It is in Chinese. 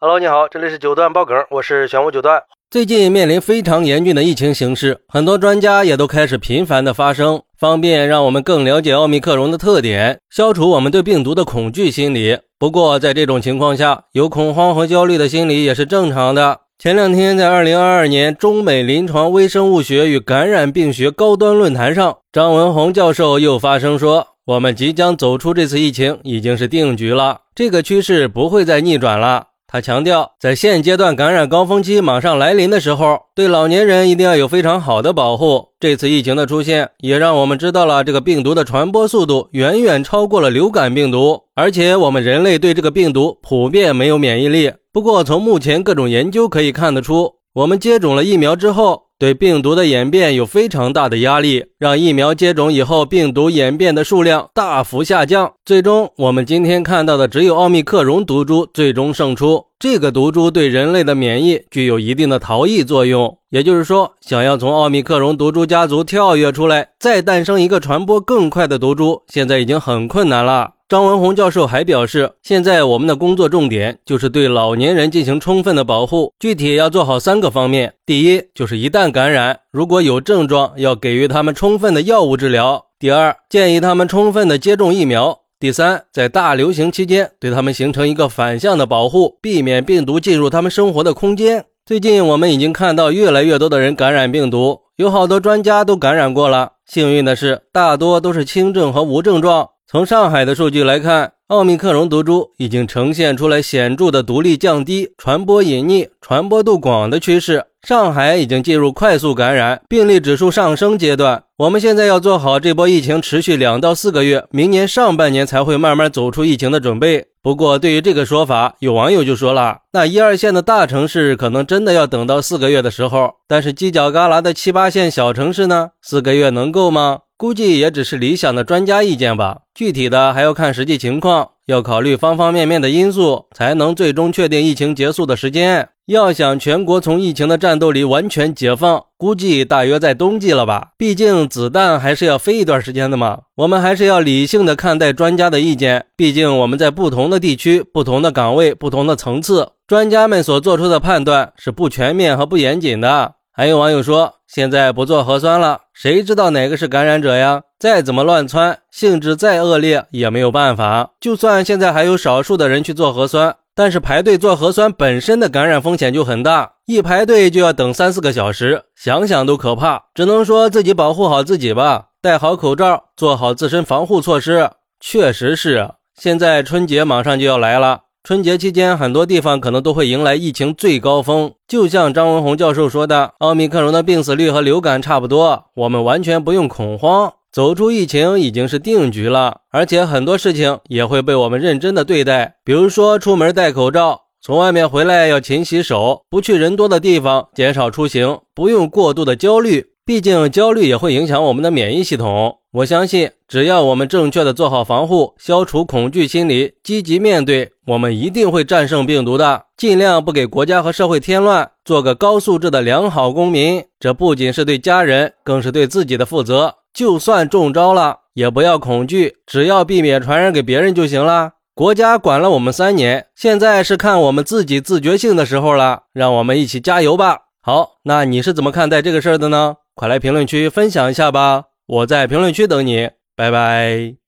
Hello，你好，这里是九段爆梗，我是玄武九段。最近面临非常严峻的疫情形势，很多专家也都开始频繁的发声，方便让我们更了解奥密克戎的特点，消除我们对病毒的恐惧心理。不过，在这种情况下，有恐慌和焦虑的心理也是正常的。前两天，在二零二二年中美临床微生物学与感染病学高端论坛上，张文宏教授又发声说：“我们即将走出这次疫情，已经是定局了，这个趋势不会再逆转了。”他强调，在现阶段感染高峰期马上来临的时候，对老年人一定要有非常好的保护。这次疫情的出现，也让我们知道了这个病毒的传播速度远远超过了流感病毒，而且我们人类对这个病毒普遍没有免疫力。不过，从目前各种研究可以看得出，我们接种了疫苗之后。对病毒的演变有非常大的压力，让疫苗接种以后病毒演变的数量大幅下降。最终，我们今天看到的只有奥密克戎毒株最终胜出。这个毒株对人类的免疫具有一定的逃逸作用，也就是说，想要从奥密克戎毒株家族跳跃出来，再诞生一个传播更快的毒株，现在已经很困难了。张文宏教授还表示，现在我们的工作重点就是对老年人进行充分的保护，具体要做好三个方面。第一，就是一旦感染，如果有症状，要给予他们充分的药物治疗；第二，建议他们充分的接种疫苗；第三，在大流行期间，对他们形成一个反向的保护，避免病毒进入他们生活的空间。最近，我们已经看到越来越多的人感染病毒，有好多专家都感染过了。幸运的是，大多都是轻症和无症状。从上海的数据来看，奥密克戎毒株已经呈现出来显著的独立降低、传播隐匿、传播度广的趋势。上海已经进入快速感染、病例指数上升阶段。我们现在要做好这波疫情持续两到四个月，明年上半年才会慢慢走出疫情的准备。不过，对于这个说法，有网友就说了：“那一二线的大城市可能真的要等到四个月的时候，但是犄角旮旯的七八线小城市呢？四个月能够吗？”估计也只是理想的专家意见吧，具体的还要看实际情况，要考虑方方面面的因素，才能最终确定疫情结束的时间。要想全国从疫情的战斗里完全解放，估计大约在冬季了吧。毕竟子弹还是要飞一段时间的嘛。我们还是要理性的看待专家的意见，毕竟我们在不同的地区、不同的岗位、不同的层次，专家们所做出的判断是不全面和不严谨的。还有网友说，现在不做核酸了，谁知道哪个是感染者呀？再怎么乱窜，性质再恶劣也没有办法。就算现在还有少数的人去做核酸，但是排队做核酸本身的感染风险就很大，一排队就要等三四个小时，想想都可怕。只能说自己保护好自己吧，戴好口罩，做好自身防护措施。确实是，现在春节马上就要来了。春节期间，很多地方可能都会迎来疫情最高峰。就像张文宏教授说的，奥密克戎的病死率和流感差不多，我们完全不用恐慌。走出疫情已经是定局了，而且很多事情也会被我们认真的对待。比如说，出门戴口罩，从外面回来要勤洗手，不去人多的地方，减少出行，不用过度的焦虑。毕竟焦虑也会影响我们的免疫系统。我相信，只要我们正确的做好防护，消除恐惧心理，积极面对，我们一定会战胜病毒的。尽量不给国家和社会添乱，做个高素质的良好公民。这不仅是对家人，更是对自己的负责。就算中招了，也不要恐惧，只要避免传染给别人就行了。国家管了我们三年，现在是看我们自己自觉性的时候了。让我们一起加油吧！好，那你是怎么看待这个事儿的呢？快来评论区分享一下吧！我在评论区等你，拜拜。